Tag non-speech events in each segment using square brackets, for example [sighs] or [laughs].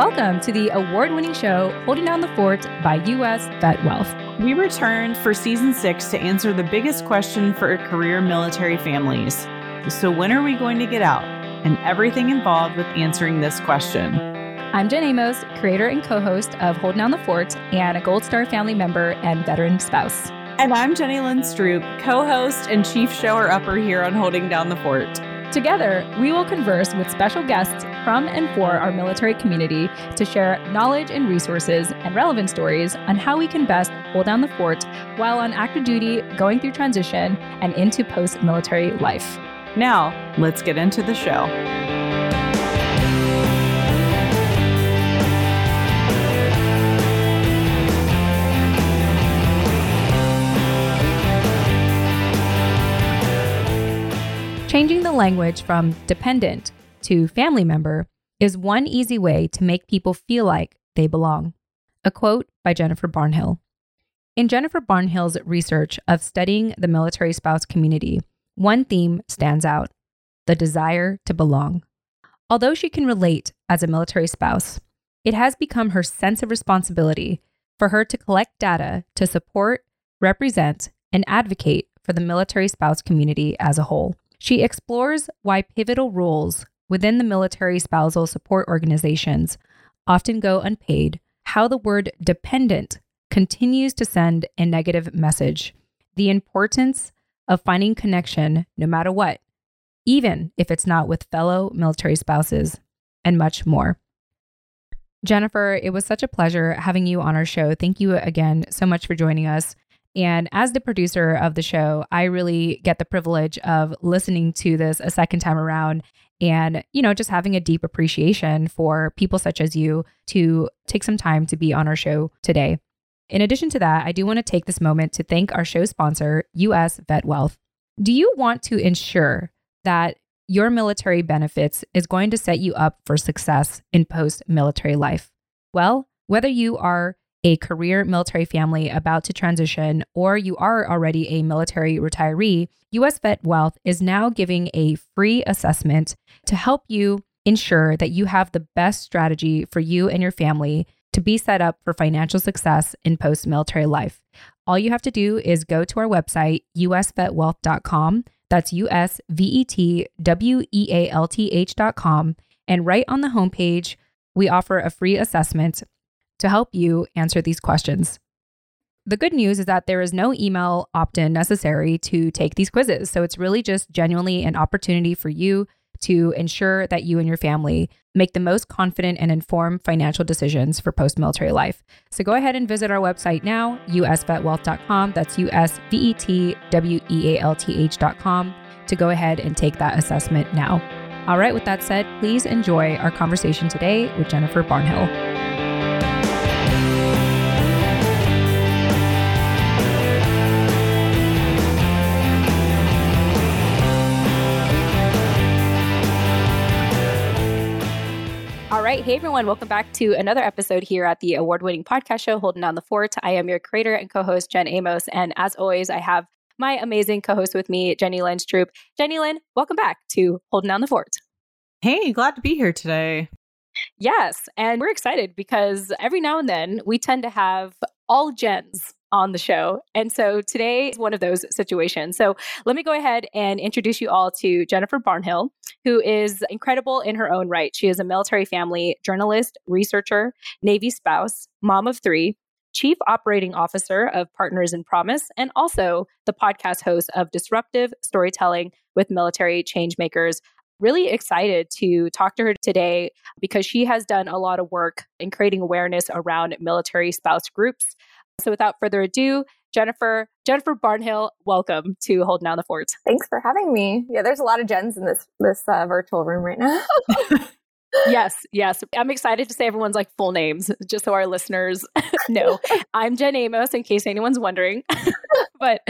Welcome to the award winning show Holding Down the Fort by U.S. Vet Wealth. We returned for season six to answer the biggest question for career military families. So, when are we going to get out? And everything involved with answering this question. I'm Jen Amos, creator and co host of Holding Down the Fort and a Gold Star family member and veteran spouse. And I'm Jenny Lynn Stroop, co host and chief shower upper here on Holding Down the Fort. Together, we will converse with special guests from and for our military community to share knowledge and resources and relevant stories on how we can best hold down the fort while on active duty, going through transition, and into post military life. Now, let's get into the show. Changing the language from dependent to family member is one easy way to make people feel like they belong. A quote by Jennifer Barnhill. In Jennifer Barnhill's research of studying the military spouse community, one theme stands out the desire to belong. Although she can relate as a military spouse, it has become her sense of responsibility for her to collect data to support, represent, and advocate for the military spouse community as a whole. She explores why pivotal roles within the military spousal support organizations often go unpaid, how the word dependent continues to send a negative message, the importance of finding connection no matter what, even if it's not with fellow military spouses, and much more. Jennifer, it was such a pleasure having you on our show. Thank you again so much for joining us. And as the producer of the show, I really get the privilege of listening to this a second time around and, you know, just having a deep appreciation for people such as you to take some time to be on our show today. In addition to that, I do want to take this moment to thank our show sponsor, US Vet Wealth. Do you want to ensure that your military benefits is going to set you up for success in post military life? Well, whether you are a career military family about to transition, or you are already a military retiree, US Vet Wealth is now giving a free assessment to help you ensure that you have the best strategy for you and your family to be set up for financial success in post military life. All you have to do is go to our website, usvetwealth.com. That's U S V E T W E A L T H.com. And right on the homepage, we offer a free assessment to help you answer these questions. The good news is that there is no email opt in necessary to take these quizzes. So it's really just genuinely an opportunity for you to ensure that you and your family make the most confident and informed financial decisions for post military life. So go ahead and visit our website now, usvetwealth.com. That's U S V E T W E A L T H.com to go ahead and take that assessment now. All right, with that said, please enjoy our conversation today with Jennifer Barnhill. Right. Hey, everyone. Welcome back to another episode here at the award winning podcast show, Holding Down the Fort. I am your creator and co host, Jen Amos. And as always, I have my amazing co host with me, Jenny Lynn Stroop. Jenny Lynn, welcome back to Holding Down the Fort. Hey, glad to be here today. Yes. And we're excited because every now and then we tend to have all gens on the show. And so today is one of those situations. So let me go ahead and introduce you all to Jennifer Barnhill, who is incredible in her own right. She is a military family journalist, researcher, Navy spouse, mom of three, chief operating officer of Partners in Promise, and also the podcast host of Disruptive Storytelling with Military Changemakers. Really excited to talk to her today because she has done a lot of work in creating awareness around military spouse groups so without further ado, Jennifer, Jennifer Barnhill, welcome to Holding Down the Fort. Thanks for having me. Yeah, there's a lot of Jens in this this uh, virtual room right now. [laughs] yes, yes. I'm excited to say everyone's like full names, just so our listeners [laughs] know. I'm Jen Amos, in case anyone's wondering. [laughs] but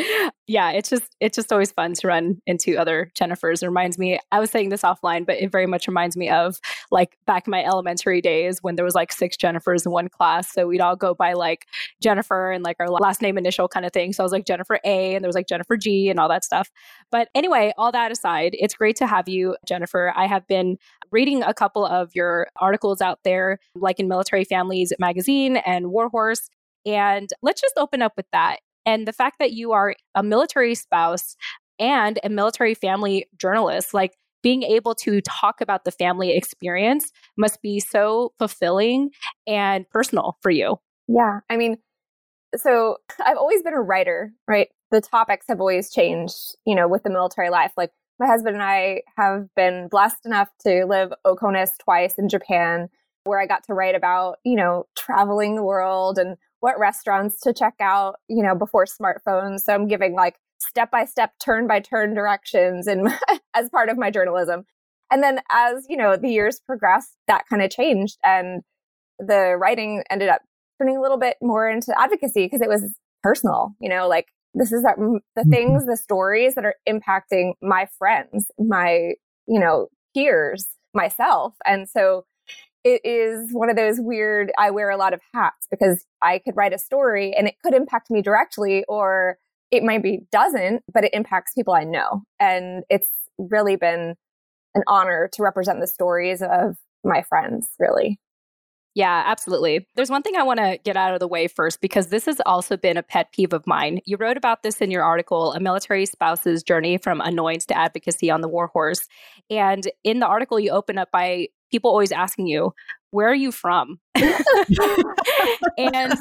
yeah, it's just it's just always fun to run into other Jennifers. It reminds me, I was saying this offline, but it very much reminds me of like back in my elementary days when there was like six Jennifers in one class. So we'd all go by like Jennifer and like our last name initial kind of thing. So I was like Jennifer A and there was like Jennifer G and all that stuff. But anyway, all that aside, it's great to have you, Jennifer. I have been reading a couple of your articles out there, like in Military Families Magazine and Warhorse. And let's just open up with that. And the fact that you are a military spouse and a military family journalist, like being able to talk about the family experience must be so fulfilling and personal for you. Yeah. I mean, so I've always been a writer, right? The topics have always changed, you know, with the military life. Like my husband and I have been blessed enough to live Oconus twice in Japan, where I got to write about, you know, traveling the world and what restaurants to check out, you know, before smartphones. So I'm giving like step by step, turn by turn directions and [laughs] as part of my journalism. And then as, you know, the years progressed, that kind of changed and the writing ended up turning a little bit more into advocacy because it was personal, you know, like this is that, the mm-hmm. things, the stories that are impacting my friends, my, you know, peers, myself. And so it is one of those weird, I wear a lot of hats because I could write a story and it could impact me directly or it might be doesn't, but it impacts people I know. And it's really been an honor to represent the stories of my friends, really. Yeah, absolutely. There's one thing I want to get out of the way first because this has also been a pet peeve of mine. You wrote about this in your article, A Military Spouse's Journey from Annoyance to Advocacy on the Warhorse. And in the article, you open up by people always asking you, Where are you from? [laughs] and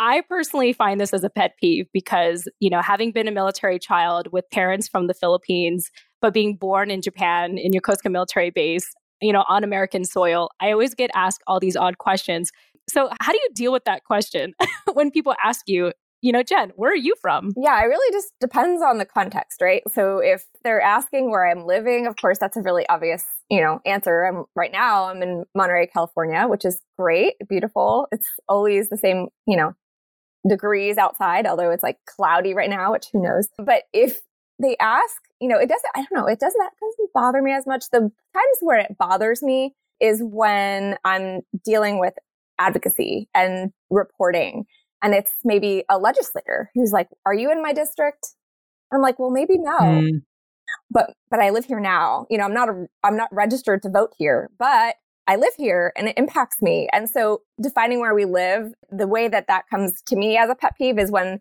I personally find this as a pet peeve because, you know, having been a military child with parents from the Philippines, but being born in Japan in Yokosuka military base, you know, on American soil, I always get asked all these odd questions. So, how do you deal with that question [laughs] when people ask you, you know, Jen, where are you from? Yeah, it really just depends on the context, right? So, if they're asking where I'm living, of course, that's a really obvious, you know, answer. I'm right now, I'm in Monterey, California, which is great, beautiful. It's always the same, you know, degrees outside, although it's like cloudy right now, which who knows. But if they ask, you know, it doesn't, I don't know, it doesn't, that doesn't bother me as much. The times where it bothers me is when I'm dealing with advocacy and reporting. And it's maybe a legislator who's like, are you in my district? I'm like, well, maybe no. Mm. But, but I live here now. You know, I'm not, a, I'm not registered to vote here, but I live here and it impacts me. And so defining where we live, the way that that comes to me as a pet peeve is when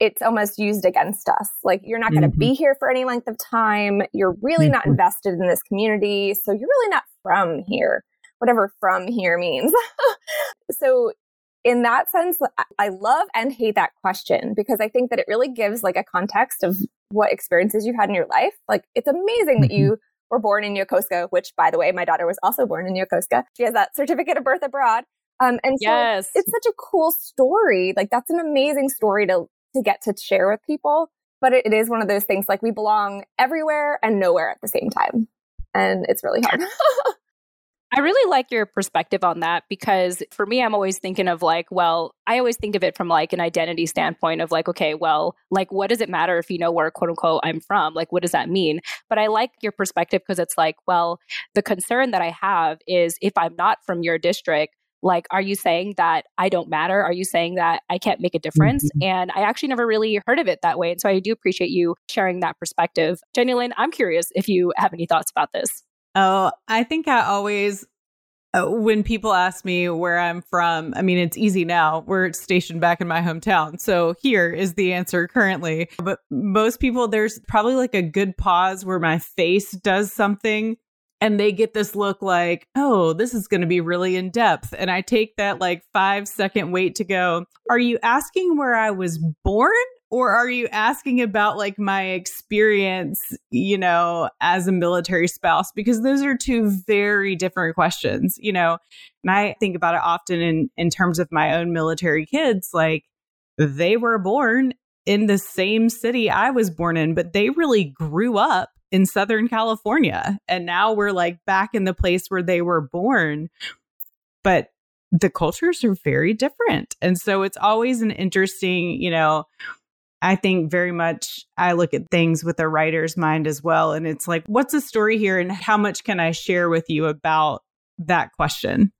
it's almost used against us. Like you're not going to mm-hmm. be here for any length of time. You're really mm-hmm. not invested in this community. So you're really not from here, whatever from here means. [laughs] so in that sense, I love and hate that question because I think that it really gives like a context of what experiences you've had in your life. Like it's amazing mm-hmm. that you were born in Yokosuka, which by the way, my daughter was also born in Yokosuka. She has that certificate of birth abroad. Um, and so yes. it's such a cool story. Like that's an amazing story to to get to share with people. But it, it is one of those things like we belong everywhere and nowhere at the same time. And it's really hard. [laughs] I really like your perspective on that because for me, I'm always thinking of like, well, I always think of it from like an identity standpoint of like, okay, well, like, what does it matter if you know where quote unquote I'm from? Like, what does that mean? But I like your perspective because it's like, well, the concern that I have is if I'm not from your district, like are you saying that i don't matter are you saying that i can't make a difference mm-hmm. and i actually never really heard of it that way and so i do appreciate you sharing that perspective jenny lynn i'm curious if you have any thoughts about this oh i think i always Uh, when people ask me where i'm from i mean it's easy now. We're stationed back in my hometown. So here is the answer currently. But most people there's probably like a good pause where my face does something and they get this look like, oh, this is going to be really in depth. And I take that like five second wait to go, are you asking where I was born? Or are you asking about like my experience, you know, as a military spouse? Because those are two very different questions, you know. And I think about it often in, in terms of my own military kids, like they were born in the same city I was born in, but they really grew up in Southern California. And now we're like back in the place where they were born. But the cultures are very different. And so it's always an interesting, you know, I think very much I look at things with a writer's mind as well. And it's like, what's the story here and how much can I share with you about that question?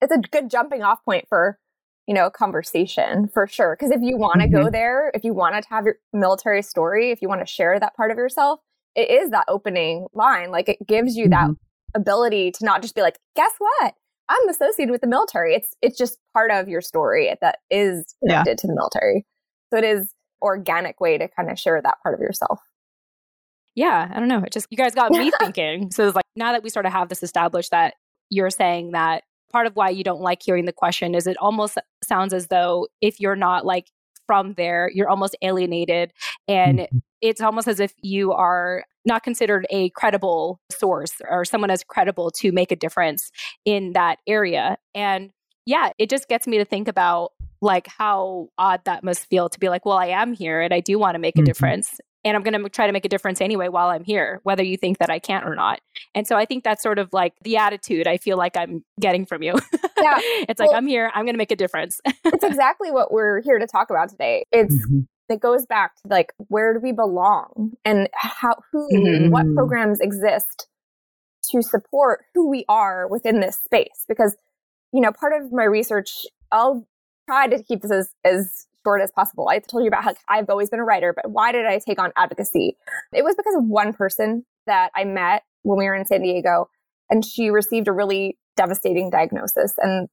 It's a good jumping off point for, you know, a conversation for sure. Because if you want to mm-hmm. go there, if you want to have your military story, if you want to share that part of yourself, it is that opening line. Like it gives you mm-hmm. that ability to not just be like, guess what? I'm associated with the military. It's it's just part of your story that is connected yeah. to the military. So it is organic way to kind of share that part of yourself. Yeah, I don't know. It just you guys got me [laughs] thinking. So it's like now that we sort of have this established that you're saying that part of why you don't like hearing the question is it almost sounds as though if you're not like from there, you're almost alienated. And mm-hmm. It's almost as if you are not considered a credible source or someone as credible to make a difference in that area. And yeah, it just gets me to think about like how odd that must feel to be like, well, I am here and I do want to make a mm-hmm. difference and I'm going to try to make a difference anyway while I'm here, whether you think that I can't or not. And so I think that's sort of like the attitude I feel like I'm getting from you. Yeah. [laughs] it's well, like, I'm here, I'm going to make a difference. it's exactly what we're here to talk about today. [laughs] It's, mm-hmm. It goes back to like, where do we belong and how, who, mm-hmm. what programs exist to support who we are within this space? Because, you know, part of my research, I'll try to keep this as, as short as possible. I told you about how I've always been a writer, but why did I take on advocacy? It was because of one person that I met when we were in San Diego, and she received a really devastating diagnosis. And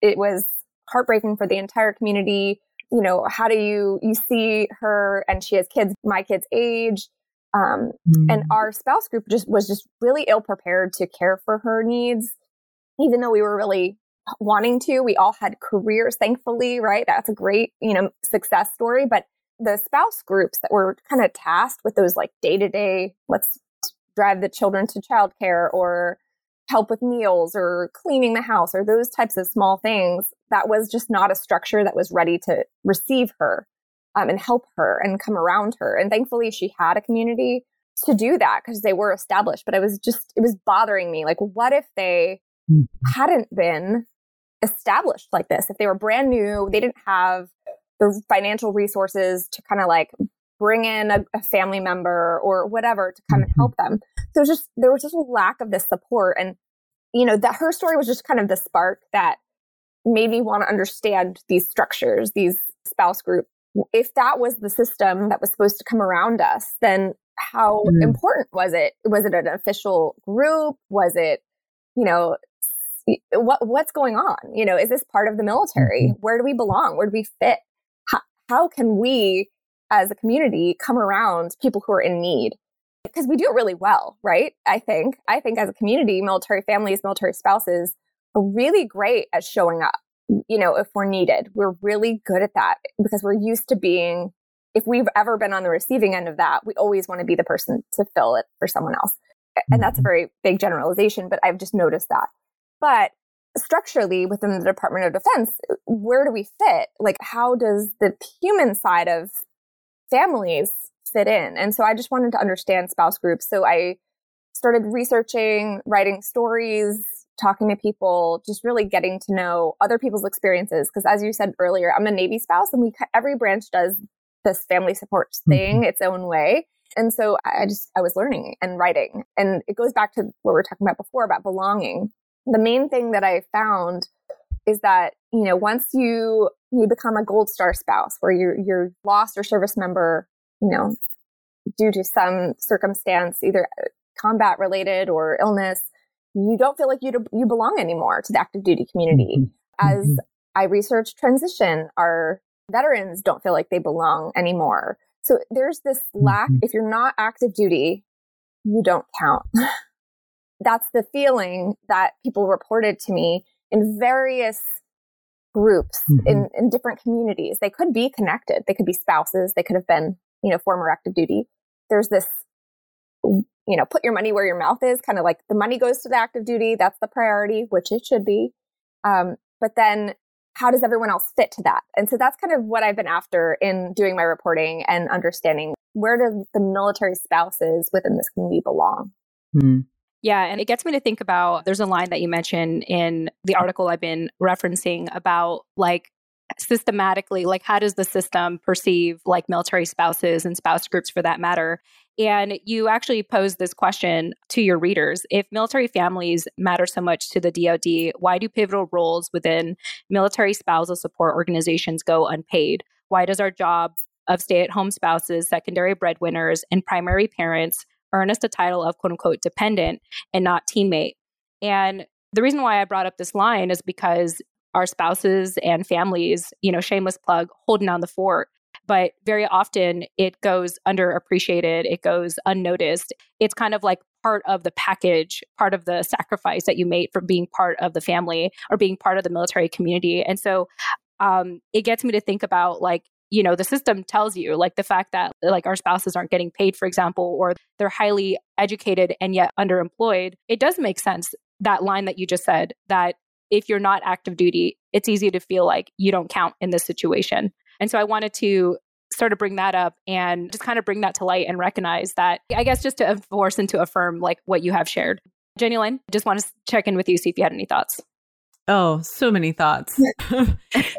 it was heartbreaking for the entire community. You know, how do you, you see her and she has kids, my kid's age. Um, mm. and our spouse group just was just really ill prepared to care for her needs, even though we were really wanting to. We all had careers, thankfully, right? That's a great, you know, success story. But the spouse groups that were kind of tasked with those like day to day, let's drive the children to childcare or help with meals or cleaning the house or those types of small things, that was just not a structure that was ready to receive her um, and help her and come around her. And thankfully, she had a community to do that because they were established. But it was just, it was bothering me. Like, what if they mm-hmm. hadn't been established like this. If they were brand new, they didn't have the financial resources to kind of like bring in a, a, family member or whatever to come and help them. So was just there was just a lack of this support, and you know that her story was just kind of the spark that made me want to understand these structures, these spouse group. If that was the system that was supposed to come around us, then how mm. important was it? Was it an official group? Was it, you know, what what's going on? You know, is this part of the military? Mm-hmm. Where do we belong? Where do we fit? How, how can we, as a community, come around people who are in need? Because we do it really well, right? I think. I think as a community, military families, military spouses are really great at showing up. You know, if we're needed, we're really good at that because we're used to being. If we've ever been on the receiving end of that, we always want to be the person to fill it for someone else. And that's a mm-hmm. very big generalization, but I've just noticed that. But structurally within the Department of Defense, where do we fit? Like, how does the human side of families fit in? And so I just wanted to understand spouse groups. So I started researching, writing stories, talking to people, just really getting to know other people's experiences. Because as you said earlier, I'm a Navy spouse, and we every branch does this family support thing mm-hmm. its own way. And so I just I was learning and writing, and it goes back to what we were talking about before about belonging the main thing that I found is that, you know, once you you become a gold star spouse where you're you're lost or service member, you know, due to some circumstance, either combat related or illness, you don't feel like you you belong anymore to the active duty community. Mm-hmm. As mm-hmm. I research transition, our veterans don't feel like they belong anymore. So there's this lack. Mm-hmm. If you're not active duty, you don't count. [laughs] that's the feeling that people reported to me in various groups mm-hmm. in, in different communities. They could be connected. They could be spouses. They could have been, you know, former active duty. There's this, you know, put your money where your mouth is, kind of like the money goes to the active duty. That's the priority, which it should be. Um, but then how does everyone else fit to that? And so that's kind of what I've been after in doing my reporting and understanding where do the military spouses within this community belong? Mm. Yeah, and it gets me to think about there's a line that you mentioned in the article I've been referencing about like systematically like how does the system perceive like military spouses and spouse groups for that matter? And you actually pose this question to your readers. If military families matter so much to the DoD why do pivotal roles within military spousal support organizations go unpaid? Why does our job of stay-at-home spouses secondary breadwinners and primary parents earn us the title of quote unquote dependent and not teammate. And the reason why I brought up this line is because our spouses and families, you know, shameless plug, holding down the fort. But very often it goes underappreciated, it goes unnoticed. It's kind of like part of the package, part of the sacrifice that you made for being part of the family or being part of the military community. And so um, it gets me to think about like, you know, the system tells you, like the fact that like our spouses aren't getting paid, for example, or they're highly educated and yet underemployed. It does make sense that line that you just said that if you're not active duty, it's easy to feel like you don't count in this situation. And so I wanted to sort of bring that up and just kind of bring that to light and recognize that, I guess, just to enforce and to affirm like what you have shared. Jenny Lynn, just want to check in with you, see if you had any thoughts. Oh, so many thoughts. [laughs]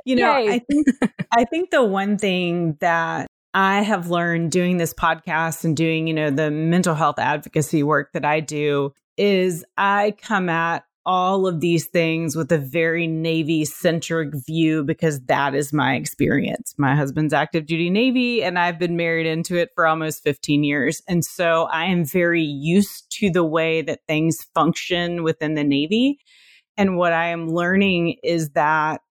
you know, Yay. I think I think the one thing that I have learned doing this podcast and doing, you know, the mental health advocacy work that I do is I come at all of these things with a very Navy centric view because that is my experience. My husband's active duty Navy, and I've been married into it for almost 15 years. And so I am very used to the way that things function within the Navy. And what I am learning is that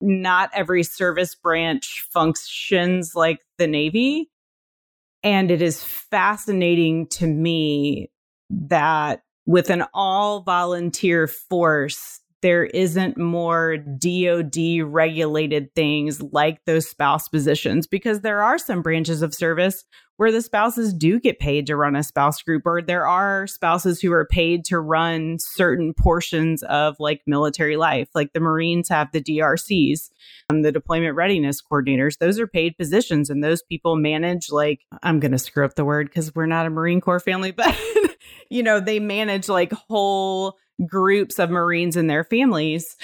not every service branch functions like the Navy. And it is fascinating to me that with an all volunteer force, there isn't more DOD regulated things like those spouse positions because there are some branches of service where the spouses do get paid to run a spouse group, or there are spouses who are paid to run certain portions of like military life. Like the Marines have the DRCs, um, the deployment readiness coordinators. Those are paid positions, and those people manage like, I'm going to screw up the word because we're not a Marine Corps family, [laughs] but you know, they manage like whole groups of Marines and their families.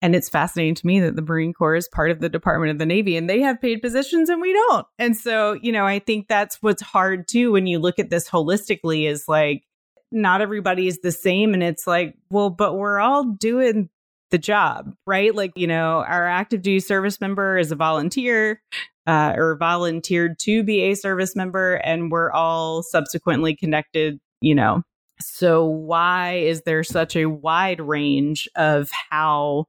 And it's fascinating to me that the Marine Corps is part of the Department of the Navy and they have paid positions and we don't. And so, you know, I think that's what's hard too when you look at this holistically is like, not everybody is the same. And it's like, well, but we're all doing the job, right? Like, you know, our active duty service member is a volunteer uh, or volunteered to be a service member, and we're all subsequently connected you know. So why is there such a wide range of how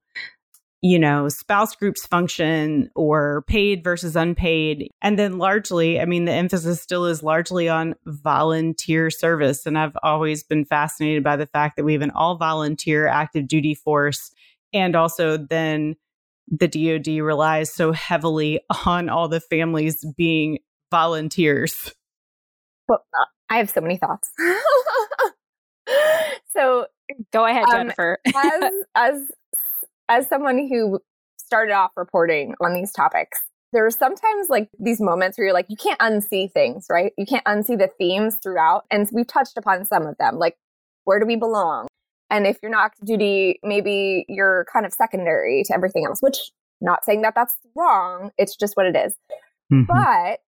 you know, spouse groups function or paid versus unpaid. And then largely, I mean, the emphasis still is largely on volunteer service. And I've always been fascinated by the fact that we have an all volunteer active duty force. And also then the DoD relies so heavily [laughs] on all the families being volunteers. Well, uh, I have so many thoughts. [laughs] so go ahead, um, Jennifer. [laughs] as as as someone who started off reporting on these topics, there are sometimes like these moments where you're like, you can't unsee things, right? You can't unsee the themes throughout. And we've touched upon some of them, like where do we belong? And if you're not active duty, maybe you're kind of secondary to everything else, which not saying that that's wrong. It's just what it is. Mm-hmm. But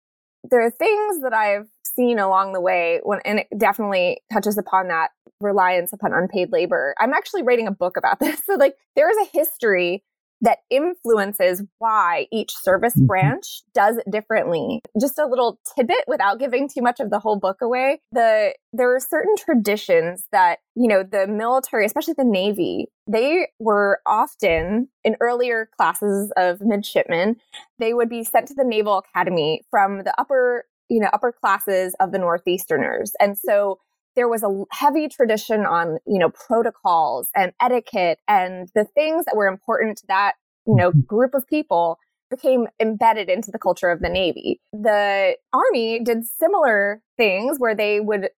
there are things that I've seen along the way when and it definitely touches upon that reliance upon unpaid labor. I'm actually writing a book about [laughs] this. So like there is a history that influences why each service mm-hmm. branch does it differently. Just a little tidbit without giving too much of the whole book away. The there are certain traditions that, you know, the military, especially the Navy, they were often in earlier classes of midshipmen, they would be sent to the Naval Academy from the upper you know, upper classes of the Northeasterners. And so there was a heavy tradition on, you know, protocols and etiquette and the things that were important to that, you know, mm-hmm. group of people became embedded into the culture of the Navy. The Army did similar things where they would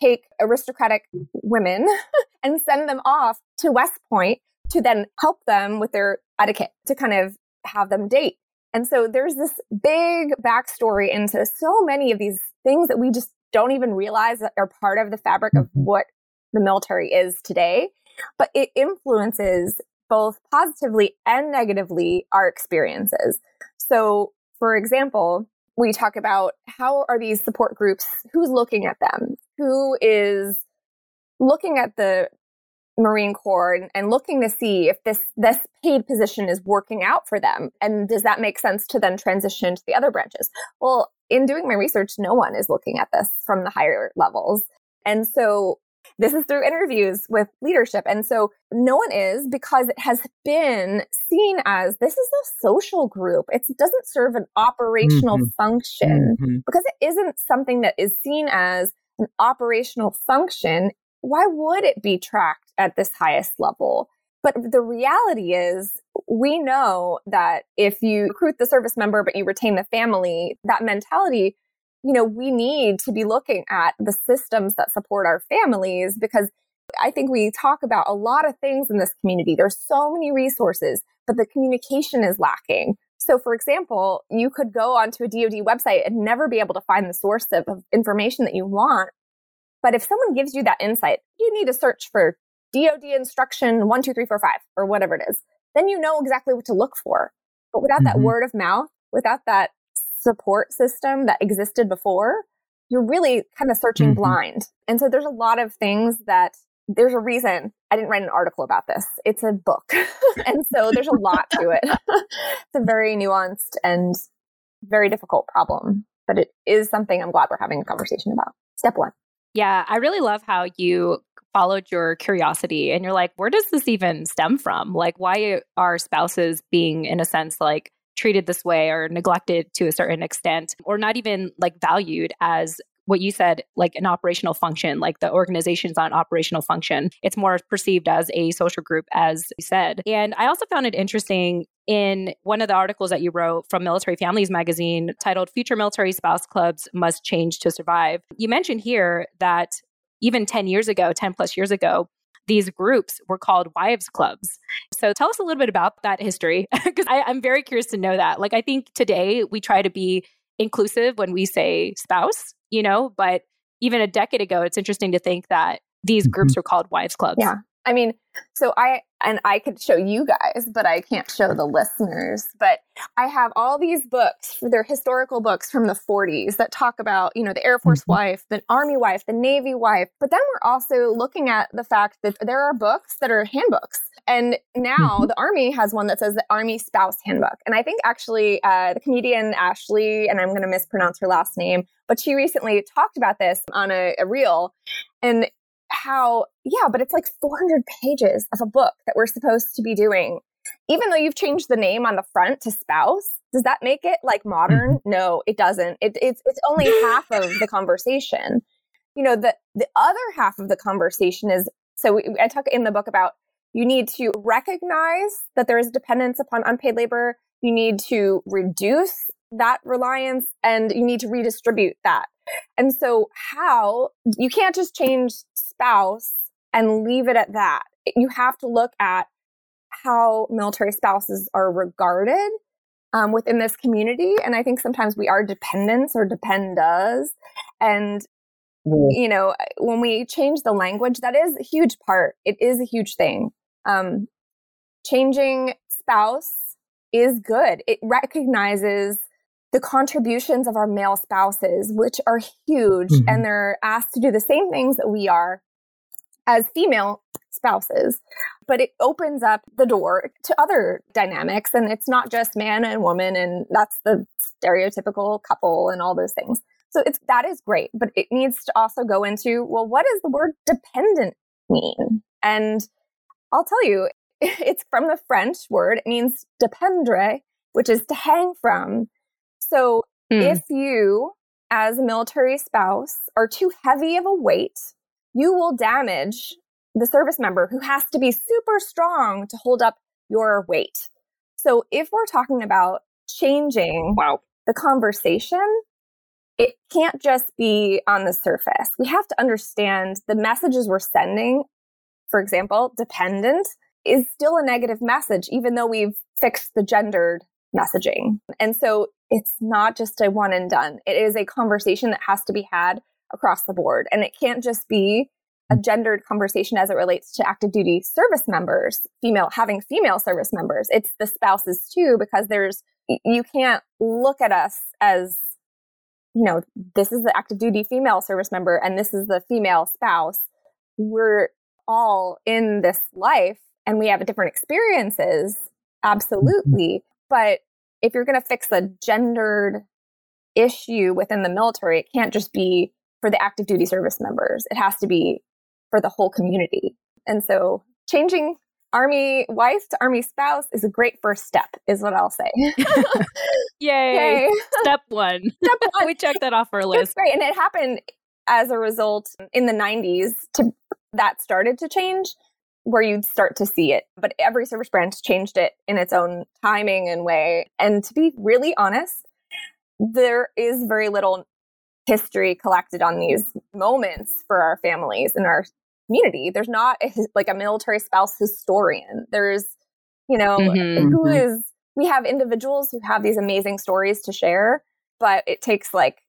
take aristocratic women [laughs] and send them off to West Point to then help them with their etiquette to kind of have them date. And so there's this big backstory into so many of these things that we just don't even realize that are part of the fabric of mm-hmm. what the military is today. But it influences both positively and negatively our experiences. So, for example, we talk about how are these support groups, who's looking at them, who is looking at the Marine Corps and, and, looking to see if this this paid position is working out for them, and does that make sense to then transition to the other branches? Well, in doing my research, no one is looking at this from the higher levels. And so this is through interviews with leadership. And so no one is because it has been seen as this is a social group. It doesn't serve an operational mm-hmm. function mm-hmm. because it isn't something that is seen as an operational function. Why would it be tracked at this highest level? But the reality is, we know that if you recruit the service member, but you retain the family, that mentality you know, we need to be looking at the systems that support our families because I think we talk about a lot of things in this community. There's so many resources, but the communication is lacking. So, for example, you could go onto a DoD website and never be able to find the source of, information that you want. But if someone gives you that insight, you need to search for DoD instruction 12345 or whatever it is. Then you know exactly what to look for. But without mm-hmm. that word of mouth, without that support system that existed before, you're really kind of searching mm-hmm. blind. And so there's a lot of things that there's a reason I didn't write an article about this. It's a book. [laughs] and so there's a lot to it. [laughs] it's a very nuanced and very difficult problem, but it is something I'm glad we're having a conversation about. Step one. Yeah, I really love how you followed your curiosity and you're like, where does this even stem from? Like, why are spouses being, in a sense, like treated this way or neglected to a certain extent or not even like valued as what you said, like an operational function, like the organization's on operational function. It's more perceived as a social group, as you said. And I also found it interesting in one of the articles that you wrote from Military Families magazine titled Future Military Spouse Clubs Must Change to Survive. You mentioned here that even 10 years ago, 10 plus years ago, these groups were called wives clubs. So tell us a little bit about that history [laughs] because I'm very curious to know that. Like, I think today we try to be inclusive when we say spouse, you know, but even a decade ago, it's interesting to think that these groups mm-hmm. were called wives clubs. Yeah. I mean, so I, and I could show you guys, but I can't show the listeners. But I have all these books, they're historical books from the 40s that talk about, you know, the Air Force mm-hmm. wife, the Army wife, the Navy wife. But then we're also looking at the fact that there are books that are handbooks. And now mm-hmm. the Army has one that says the Army Spouse Handbook. And I think actually uh, the comedian Ashley, and I'm going to mispronounce her last name, but she recently talked about this on a, a reel. And how, yeah, but it's like 400 pages of a book that we're supposed to be doing. Even though you've changed the name on the front to spouse, does that make it like modern? Mm-hmm. No, it doesn't. It, it's, it's only half of the [laughs] conversation. You know, the, the other half of the conversation is so we, I talk in the book about you need to recognize that there is dependence upon unpaid labor. You need to reduce that reliance and you need to redistribute that. And so, how you can't just change spouse and leave it at that. You have to look at how military spouses are regarded um, within this community. And I think sometimes we are dependents or dependas. And, you know, when we change the language, that is a huge part. It is a huge thing. Um, changing spouse is good. It recognizes the contributions of our male spouses, which are huge, mm-hmm. and they're asked to do the same things that we are as female spouses. But it opens up the door to other dynamics, and it's not just man and woman, and that's the stereotypical couple and all those things. So it's that is great, but it needs to also go into well, what does the word dependent mean? And I'll tell you, [laughs] it's from the French word. It means dependre, which is to hang from. So mm. if you, as a military spouse, are too heavy of a weight, you will damage the service member who has to be super strong to hold up your weight. So if we're talking about changing wow. the conversation, it can't just be on the surface. We have to understand the messages we're sending. For example, dependent is still a negative message, even though we've fixed the gendered messaging. And so it's not just a one and done. It is a conversation that has to be had across the board. And it can't just be a mm. gendered conversation as it relates to active duty service members, female having female service members. It's the spouses too, because there's, you can't look at us as, you know, this is the active duty female service member and this is the female spouse. We're all in this life and we have different experiences. Mm-hmm. Absolutely. But if you're going to fix a gendered issue within the military, it can't just be for the active duty service members. It has to be for the whole community. And so changing army wife to army spouse is a great first step, is what I'll say. [laughs] Yay. [laughs] Yay. Step one. Step [laughs] one. we checked that off our list. Great. And it happened as a result in the 90s to that started to change where you'd start to see it. But every service branch changed it in its own timing and way. And to be really honest, there is very little history collected on these moments for our families and our community. There's not a, like a military spouse historian. There's, you know, mm-hmm. who mm-hmm. we have individuals who have these amazing stories to share, but it takes like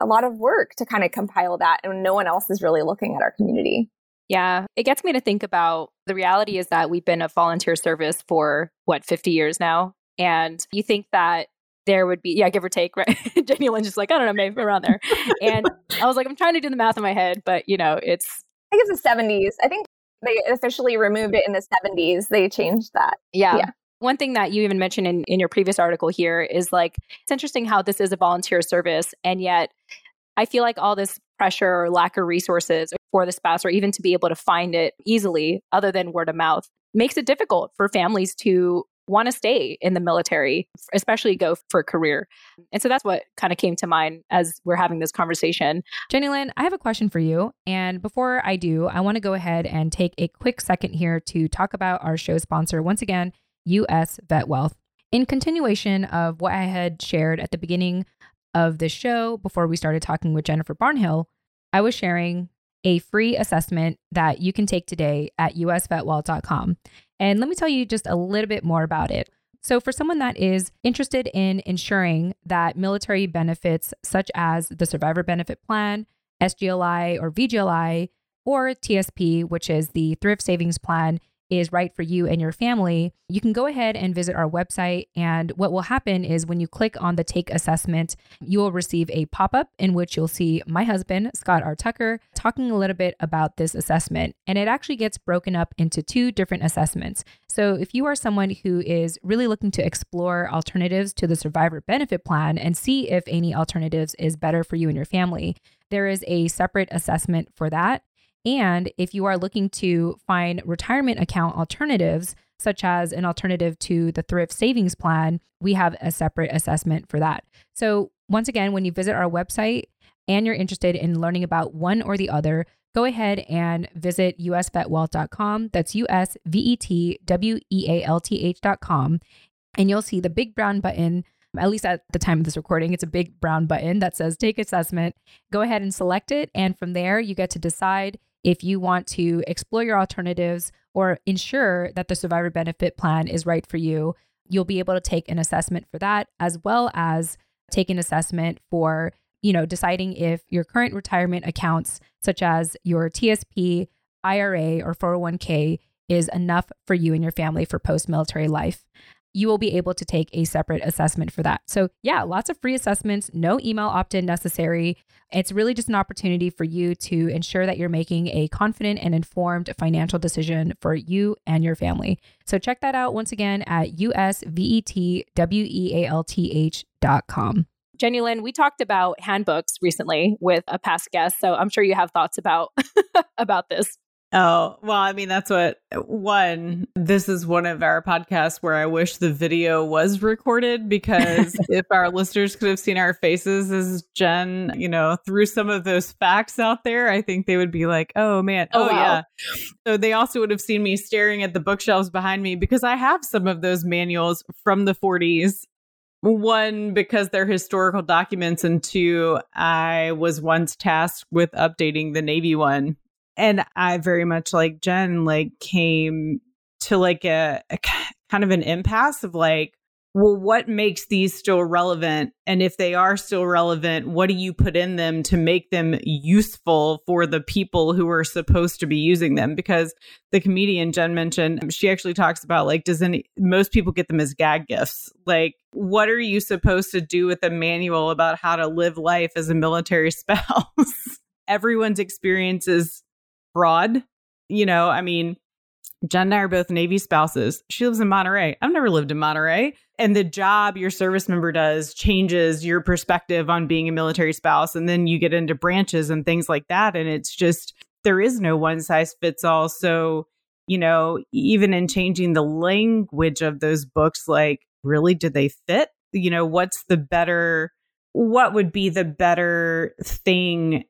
a lot of work to kind of compile that. And no one else is really looking at our community. Yeah, it gets me to think about the reality is that we've been a volunteer service for what, 50 years now? And you think that there would be, yeah, give or take, [laughs] right? Jenny Lynn's just like, I don't know, maybe around there. and I was like, I'm trying to do the math in my head, but you know, it's I think it's the 70s. I think they officially removed it in the 70s. They changed that. Yeah. yeah. One thing that you even mentioned in, in your previous article here is like, it's interesting how this is a volunteer service. And yet, I feel like all this pressure or lack of resources for the spouse, or even to be able to find it easily, other than word of mouth, makes it difficult for families to want to stay in the military, especially go for a career. And so that's what kind of came to mind as we're having this conversation. Jenny Lynn, I have a question for you. And before I do, I want to go ahead and take a quick second here to talk about our show sponsor, once again, US Vet Wealth. In continuation of what I had shared at the beginning of the show before we started talking with Jennifer Barnhill, I was sharing a free assessment that you can take today at usvetwealth.com. And let me tell you just a little bit more about it. So, for someone that is interested in ensuring that military benefits such as the Survivor Benefit Plan, SGLI or VGLI, or TSP, which is the Thrift Savings Plan, is right for you and your family, you can go ahead and visit our website. And what will happen is when you click on the take assessment, you will receive a pop up in which you'll see my husband, Scott R. Tucker, talking a little bit about this assessment. And it actually gets broken up into two different assessments. So if you are someone who is really looking to explore alternatives to the survivor benefit plan and see if any alternatives is better for you and your family, there is a separate assessment for that. And if you are looking to find retirement account alternatives, such as an alternative to the thrift savings plan, we have a separate assessment for that. So, once again, when you visit our website and you're interested in learning about one or the other, go ahead and visit usvetwealth.com. That's U S V E T W E A L T H.com. And you'll see the big brown button at least at the time of this recording, it's a big brown button that says take assessment. Go ahead and select it. And from there, you get to decide if you want to explore your alternatives or ensure that the survivor benefit plan is right for you, you'll be able to take an assessment for that as well as take an assessment for, you know, deciding if your current retirement accounts such as your TSP, IRA or 401k is enough for you and your family for post-military life you will be able to take a separate assessment for that. So, yeah, lots of free assessments, no email opt in necessary. It's really just an opportunity for you to ensure that you're making a confident and informed financial decision for you and your family. So, check that out once again at usvetwealth.com. Jenny Lynn, we talked about handbooks recently with a past guest, so I'm sure you have thoughts about [laughs] about this. Oh, well, I mean, that's what one, this is one of our podcasts where I wish the video was recorded because [laughs] if our listeners could have seen our faces as Jen, you know, threw some of those facts out there, I think they would be like, oh man, oh, oh wow. yeah. So they also would have seen me staring at the bookshelves behind me because I have some of those manuals from the 40s one because they're historical documents and two i was once tasked with updating the navy one and I very much like Jen, like came to like a, a kind of an impasse of like, well, what makes these still relevant? And if they are still relevant, what do you put in them to make them useful for the people who are supposed to be using them? Because the comedian Jen mentioned, um, she actually talks about like, does any, most people get them as gag gifts? Like, what are you supposed to do with a manual about how to live life as a military [laughs] spouse? Everyone's experience is broad. You know, I mean, Jen and I are both Navy spouses. She lives in Monterey. I've never lived in Monterey. and the job your service member does changes your perspective on being a military spouse and then you get into branches and things like that and it's just there is no one size fits all so you know even in changing the language of those books like really do they fit you know what's the better what would be the better thing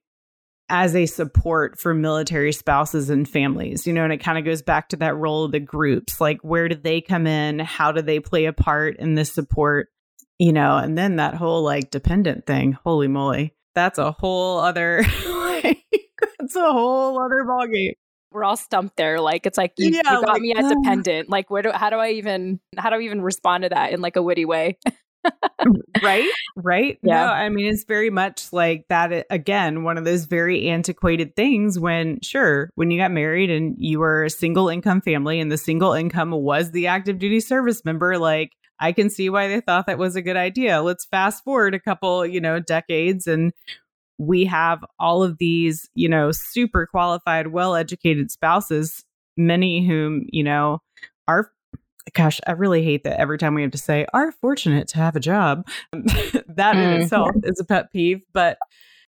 as a support for military spouses and families, you know, and it kind of goes back to that role of the groups. Like, where do they come in? How do they play a part in this support? You know, and then that whole like dependent thing. Holy moly. That's a whole other, like, [laughs] that's a whole other ballgame. We're all stumped there. Like, it's like, you, yeah, you got like, me at dependent. Like, where do, how do I even, how do I even respond to that in like a witty way? [laughs] right? Right? Yeah. No, i mean it's very much like that again one of those very antiquated things when sure when you got married and you were a single income family and the single income was the active duty service member like i can see why they thought that was a good idea. Let's fast forward a couple you know decades and we have all of these you know super qualified well educated spouses many whom you know are gosh, I really hate that every time we have to say are fortunate to have a job. [laughs] that in mm. itself is a pet peeve, but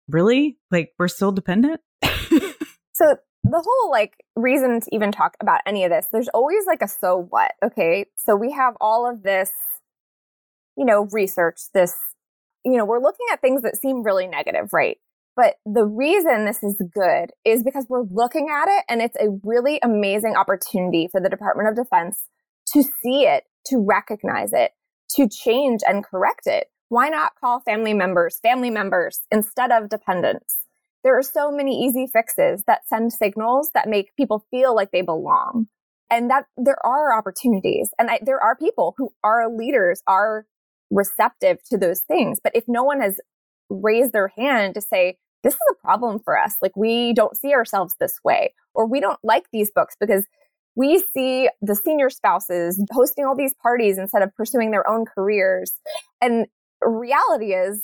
really, like we're still dependent. [laughs] so the whole like reason to even talk about any of this, there's always like a so what, okay? So we have all of this, you know, research, this, you know, we're looking at things that seem really negative, right? But the reason this is good is because we're looking at it and it's a really amazing opportunity for the Department of Defense to see it, to recognize it, to change and correct it. Why not call family members family members instead of dependents? There are so many easy fixes that send signals that make people feel like they belong. And that there are opportunities and I, there are people who are leaders, are receptive to those things. But if no one has raised their hand to say, this is a problem for us. Like we don't see ourselves this way, or we don't like these books because we see the senior spouses hosting all these parties instead of pursuing their own careers. And reality is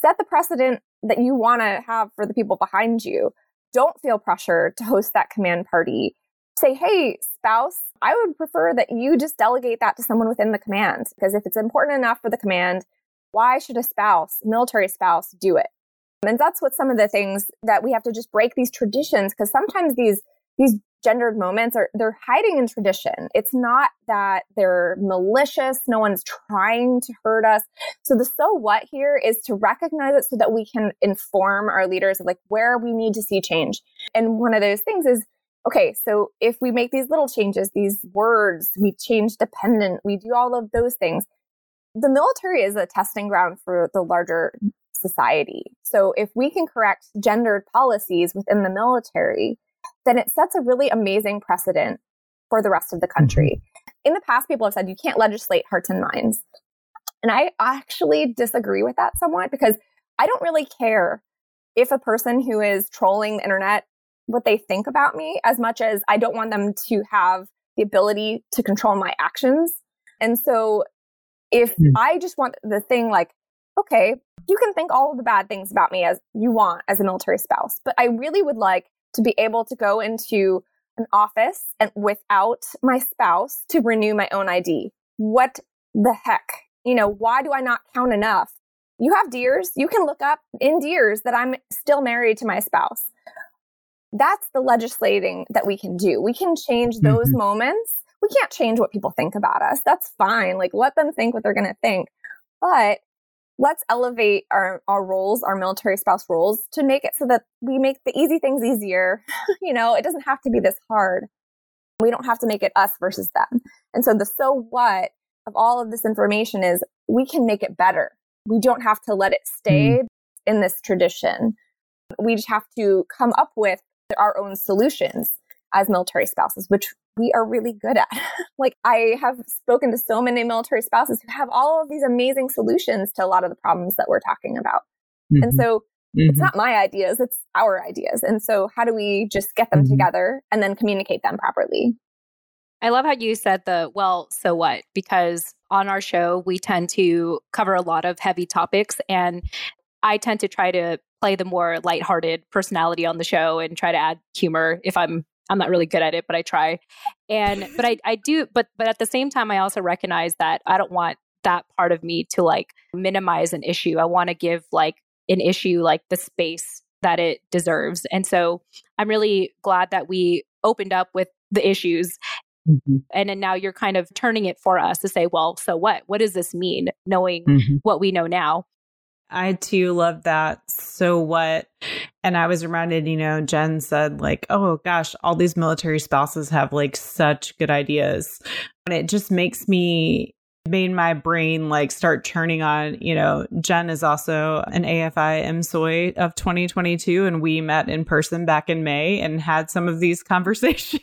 set the precedent that you want to have for the people behind you. Don't feel pressure to host that command party. Say, hey, spouse, I would prefer that you just delegate that to someone within the command. Because if it's important enough for the command, why should a spouse, military spouse, do it? And that's what some of the things that we have to just break these traditions because sometimes these these gendered moments are they're hiding in tradition. It's not that they're malicious. No one's trying to hurt us. So the so what here is to recognize it so that we can inform our leaders of like where we need to see change. And one of those things is okay, so if we make these little changes, these words, we change dependent, we do all of those things. The military is a testing ground for the larger society. So if we can correct gendered policies within the military, then it sets a really amazing precedent for the rest of the country. Mm-hmm. In the past, people have said you can't legislate hearts and minds. And I actually disagree with that somewhat because I don't really care if a person who is trolling the internet what they think about me as much as I don't want them to have the ability to control my actions. And so if mm. I just want the thing like, okay, you can think all of the bad things about me as you want as a military spouse, but I really would like to be able to go into an office and without my spouse to renew my own ID. What the heck? You know, why do I not count enough? You have DEERS. You can look up in DEERS that I'm still married to my spouse. That's the legislating that we can do. We can change those mm-hmm. moments. We can't change what people think about us. That's fine. Like let them think what they're going to think. But let's elevate our, our roles, our military spouse roles to make it so that we make the easy things easier. [laughs] you know, it doesn't have to be this hard. We don't have to make it us versus them. And so the so what of all of this information is we can make it better. We don't have to let it stay mm. in this tradition. We just have to come up with our own solutions as military spouses, which we are really good at. [laughs] like I have spoken to so many military spouses who have all of these amazing solutions to a lot of the problems that we're talking about. Mm-hmm. And so mm-hmm. it's not my ideas, it's our ideas. And so how do we just get them mm-hmm. together and then communicate them properly? I love how you said the well, so what? Because on our show, we tend to cover a lot of heavy topics and I tend to try to play the more lighthearted personality on the show and try to add humor if I'm I'm not really good at it, but I try. And [laughs] but I I do but but at the same time I also recognize that I don't want that part of me to like minimize an issue. I want to give like an issue like the space that it deserves. And so I'm really glad that we opened up with the issues Mm-hmm. And then now you're kind of turning it for us to say, well, so what? What does this mean, knowing mm-hmm. what we know now? I too love that. So what? And I was reminded, you know, Jen said, like, oh gosh, all these military spouses have like such good ideas. And it just makes me made my brain like start turning on. You know, Jen is also an AFI MSOY of 2022, and we met in person back in May and had some of these [laughs] conversations.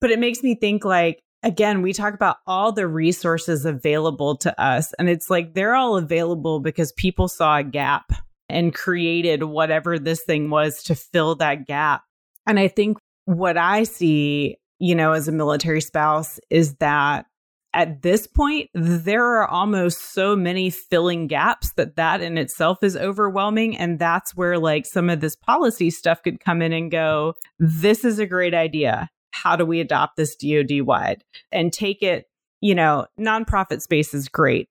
but it makes me think like, again, we talk about all the resources available to us, and it's like they're all available because people saw a gap and created whatever this thing was to fill that gap. And I think what I see, you know, as a military spouse is that at this point there are almost so many filling gaps that that in itself is overwhelming and that's where like some of this policy stuff could come in and go this is a great idea how do we adopt this DoD wide and take it, you know, nonprofit space is great.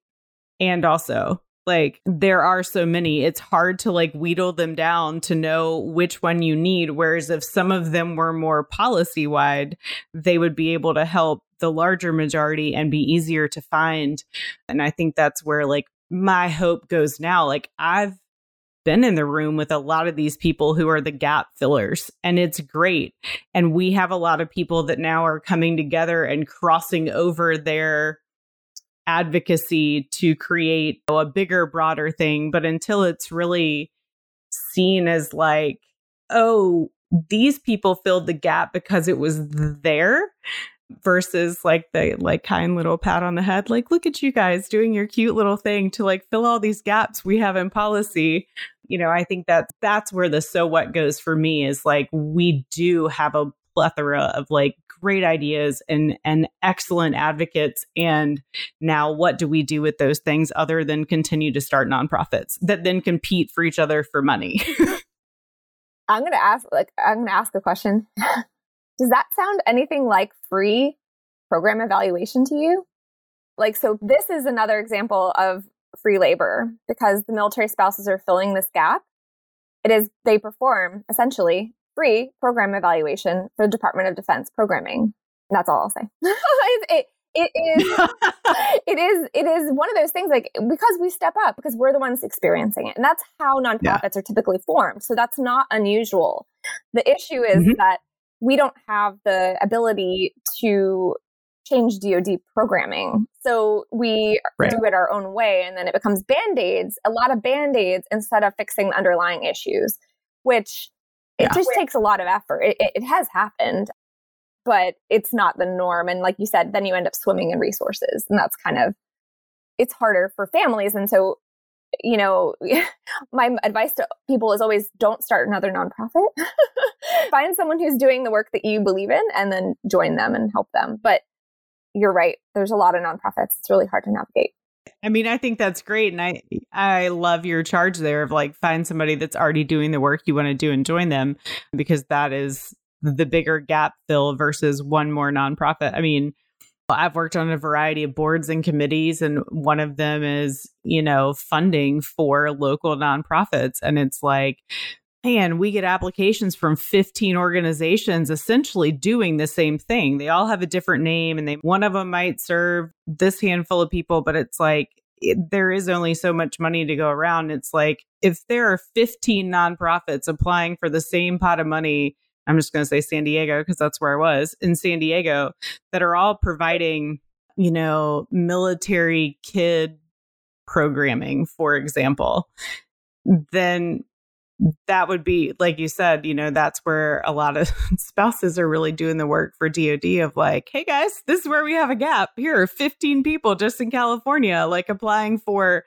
And also, like there are so many, it's hard to like wheedle them down to know which one you need. Whereas if some of them were more policy wide, they would be able to help the larger majority and be easier to find. And I think that's where like my hope goes now. Like I've been in the room with a lot of these people who are the gap fillers and it's great and we have a lot of people that now are coming together and crossing over their advocacy to create a bigger broader thing but until it's really seen as like oh these people filled the gap because it was there versus like the like kind little pat on the head like look at you guys doing your cute little thing to like fill all these gaps we have in policy. You know i think that that's where the so what goes for me is like we do have a plethora of like great ideas and and excellent advocates and now what do we do with those things other than continue to start nonprofits that then compete for each other for money [laughs] i'm going to ask like i'm going to ask a question [laughs] Does that sound anything like free program evaluation to you? Like, so this is another example of free labor because the military spouses are filling this gap. It is, they perform essentially free program evaluation for the Department of Defense programming. that's all I'll say. [laughs] it, it is [laughs] it is it is one of those things like because we step up because we're the ones experiencing it and that's how nonprofits yeah. are typically formed so that's not unusual the issue is mm-hmm. that we don't have the ability to change DoD programming. So we right. do it our own way and then it becomes band-aids, a lot of band-aids instead of fixing the underlying issues, which it yeah. just takes a lot of effort. It, it, has happened, but it's not the norm. And like you said, then you end up swimming in resources and that's kind of, it's harder for families. And so you know, [laughs] my advice to people is always don't start another nonprofit. [laughs] Find someone who's doing the work that you believe in and then join them and help them. But you're right. There's a lot of nonprofits. It's really hard to navigate. I mean, I think that's great. And I I love your charge there of like find somebody that's already doing the work you want to do and join them because that is the bigger gap fill versus one more nonprofit. I mean, I've worked on a variety of boards and committees, and one of them is, you know, funding for local nonprofits. And it's like, man, we get applications from 15 organizations essentially doing the same thing. They all have a different name, and they one of them might serve this handful of people, but it's like it, there is only so much money to go around. It's like if there are 15 nonprofits applying for the same pot of money I'm just going to say San Diego because that's where I was in San Diego that are all providing, you know, military kid programming, for example, then that would be like you said, you know, that's where a lot of [laughs] spouses are really doing the work for DoD of like, hey guys, this is where we have a gap. Here are 15 people just in California like applying for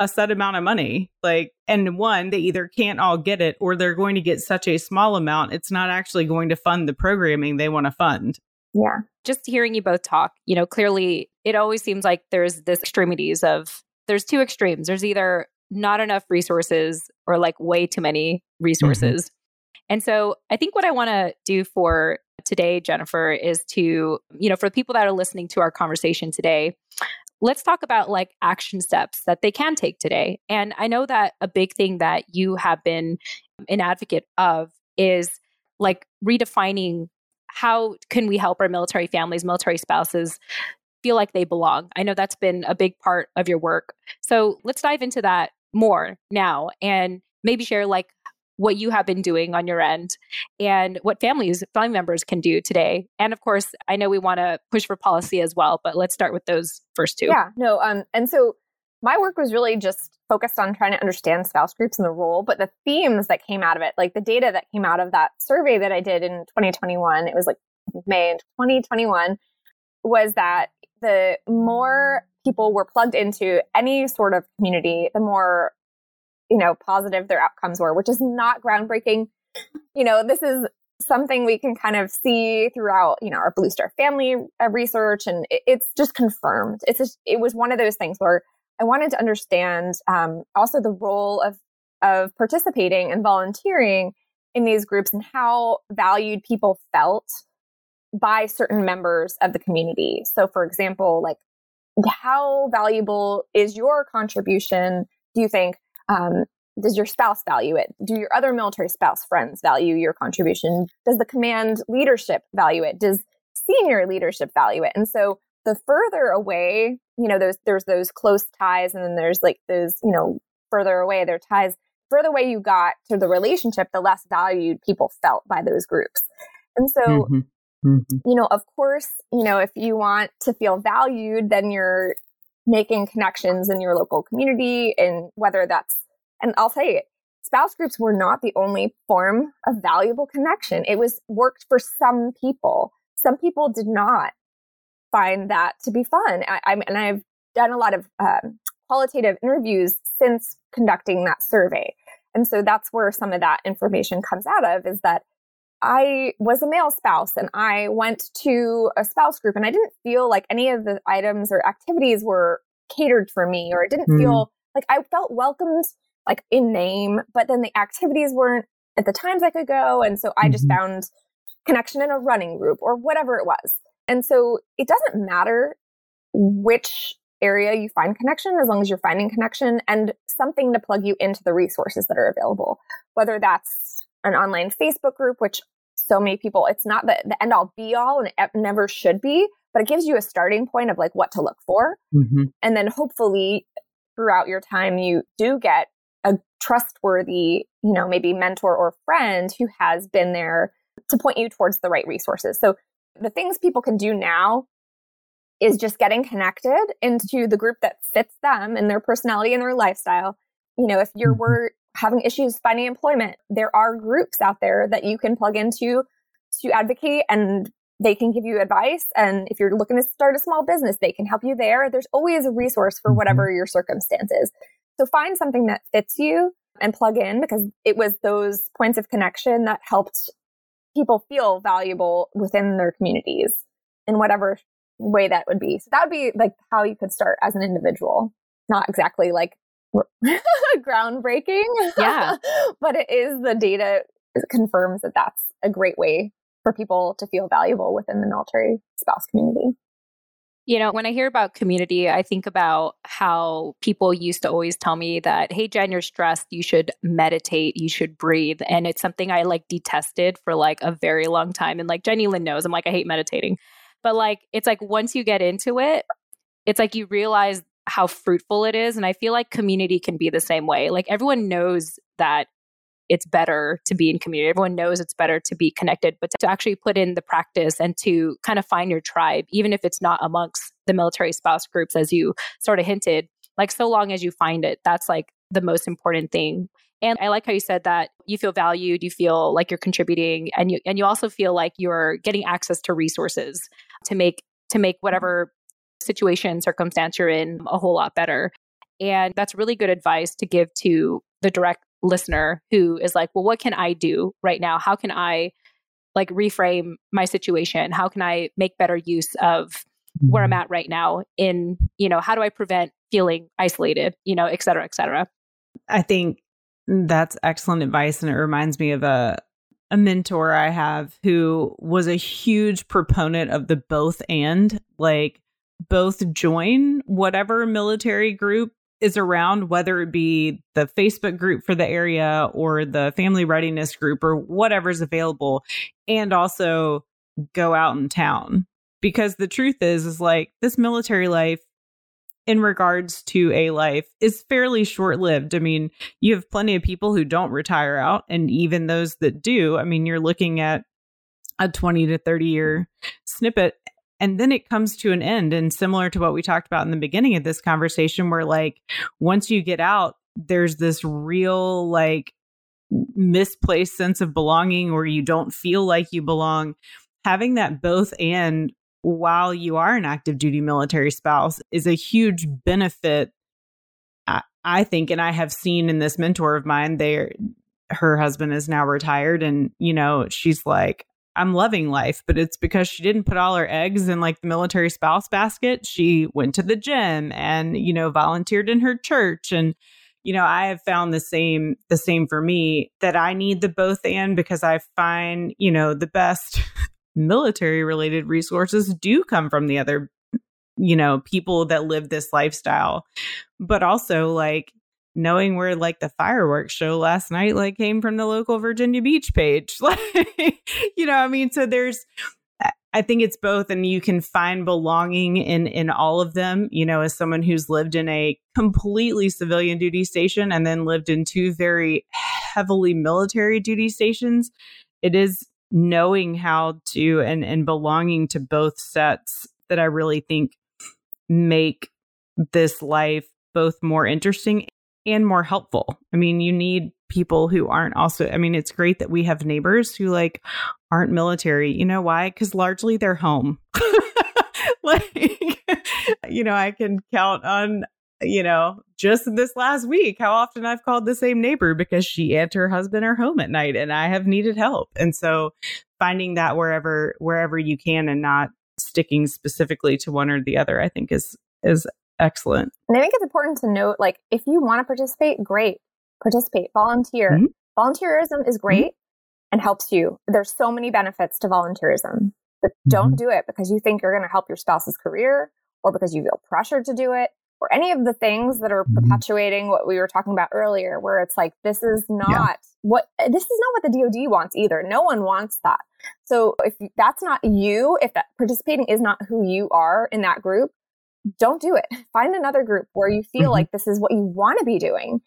a set amount of money. Like, and one, they either can't all get it or they're going to get such a small amount, it's not actually going to fund the programming they want to fund. Yeah. Just hearing you both talk, you know, clearly it always seems like there's this extremities of there's two extremes. There's either not enough resources or like way too many resources. Mm-hmm. And so I think what I want to do for today, Jennifer, is to, you know, for people that are listening to our conversation today, let's talk about like action steps that they can take today. And I know that a big thing that you have been an advocate of is like redefining how can we help our military families, military spouses feel like they belong. I know that's been a big part of your work. So let's dive into that more now and maybe share like what you have been doing on your end and what families, family members can do today. And of course, I know we want to push for policy as well, but let's start with those first two. Yeah, no, um, and so my work was really just focused on trying to understand spouse groups and the role, but the themes that came out of it, like the data that came out of that survey that I did in 2021, it was like May 2021, was that the more people were plugged into any sort of community, the more you know, positive their outcomes were, which is not groundbreaking. You know, this is something we can kind of see throughout, you know, our Blue Star family uh, research, and it's just confirmed. It's just, it was one of those things where I wanted to understand um, also the role of of participating and volunteering in these groups and how valued people felt by certain members of the community. So, for example, like how valuable is your contribution? Do you think um, does your spouse value it? Do your other military spouse friends value your contribution? Does the command leadership value it? Does senior leadership value it? And so the further away, you know, those there's those close ties, and then there's like those, you know, further away, their ties. Further away you got to the relationship, the less valued people felt by those groups. And so, mm-hmm. Mm-hmm. you know, of course, you know, if you want to feel valued, then you're making connections in your local community and whether that's and I'll say it, spouse groups were not the only form of valuable connection. It was worked for some people. Some people did not find that to be fun. I, I and I've done a lot of um, qualitative interviews since conducting that survey. And so that's where some of that information comes out of is that I was a male spouse and I went to a spouse group and I didn't feel like any of the items or activities were catered for me or it didn't mm. feel like I felt welcomed like in name, but then the activities weren't at the times I could go. And so I just mm-hmm. found connection in a running group or whatever it was. And so it doesn't matter which area you find connection as long as you're finding connection and something to plug you into the resources that are available, whether that's an online Facebook group, which so many people, it's not the, the end all be all and it never should be, but it gives you a starting point of like what to look for. Mm-hmm. And then hopefully throughout your time, you do get a trustworthy, you know, maybe mentor or friend who has been there to point you towards the right resources. So the things people can do now is just getting connected into the group that fits them and their personality and their lifestyle. You know, if you're mm-hmm. we're having issues finding employment, there are groups out there that you can plug into to advocate and they can give you advice. And if you're looking to start a small business, they can help you there. There's always a resource for mm-hmm. whatever your circumstances. So find something that fits you and plug in because it was those points of connection that helped people feel valuable within their communities in whatever way that would be. So that would be like how you could start as an individual. Not exactly like [laughs] groundbreaking. Yeah. [laughs] but it is the data confirms that that's a great way for people to feel valuable within the military spouse community. You know, when I hear about community, I think about how people used to always tell me that, hey, Jen, you're stressed. You should meditate. You should breathe. And it's something I like detested for like a very long time. And like Jenny Lynn knows, I'm like, I hate meditating. But like, it's like once you get into it, it's like you realize how fruitful it is. And I feel like community can be the same way. Like everyone knows that it's better to be in community. Everyone knows it's better to be connected, but to actually put in the practice and to kind of find your tribe, even if it's not amongst the military spouse groups, as you sort of hinted, like so long as you find it, that's like the most important thing. And I like how you said that you feel valued, you feel like you're contributing, and you and you also feel like you're getting access to resources to make to make mm-hmm. whatever situation circumstance you're in a whole lot better. And that's really good advice to give to the direct listener who is like, well, what can I do right now? How can I like reframe my situation? How can I make better use of where I'm mm-hmm. at right now in, you know, how do I prevent feeling isolated, you know, et cetera, et cetera? I think that's excellent advice. And it reminds me of a, a mentor I have who was a huge proponent of the both and like both join whatever military group is around, whether it be the Facebook group for the area or the family readiness group or whatever's available, and also go out in town. Because the truth is, is like this military life in regards to a life is fairly short lived. I mean, you have plenty of people who don't retire out, and even those that do, I mean, you're looking at a 20 to 30 year snippet and then it comes to an end and similar to what we talked about in the beginning of this conversation where like once you get out there's this real like misplaced sense of belonging where you don't feel like you belong. Having that both and while you are an active duty military spouse is a huge benefit I, I think and i have seen in this mentor of mine there her husband is now retired and you know she's like I'm loving life, but it's because she didn't put all her eggs in like the military spouse basket. She went to the gym and, you know, volunteered in her church. And, you know, I have found the same, the same for me that I need the both and because I find, you know, the best [laughs] military related resources do come from the other, you know, people that live this lifestyle. But also, like, knowing where like the fireworks show last night like came from the local Virginia Beach page. [laughs] Like, you know, I mean, so there's I think it's both and you can find belonging in in all of them, you know, as someone who's lived in a completely civilian duty station and then lived in two very heavily military duty stations, it is knowing how to and and belonging to both sets that I really think make this life both more interesting and more helpful. I mean, you need people who aren't also, I mean, it's great that we have neighbors who like aren't military. You know why? Because largely they're home. [laughs] like, you know, I can count on, you know, just this last week how often I've called the same neighbor because she and her husband are home at night and I have needed help. And so finding that wherever wherever you can and not sticking specifically to one or the other, I think is is Excellent. And I think it's important to note like, if you want to participate, great, participate, volunteer. Mm-hmm. Volunteerism is mm-hmm. great mm-hmm. and helps you. There's so many benefits to volunteerism, but mm-hmm. don't do it because you think you're going to help your spouse's career or because you feel pressured to do it or any of the things that are mm-hmm. perpetuating what we were talking about earlier, where it's like, this is not yeah. what, this is not what the DoD wants either. No one wants that. So if that's not you, if that participating is not who you are in that group, don't do it. Find another group where you feel mm-hmm. like this is what you want to be doing.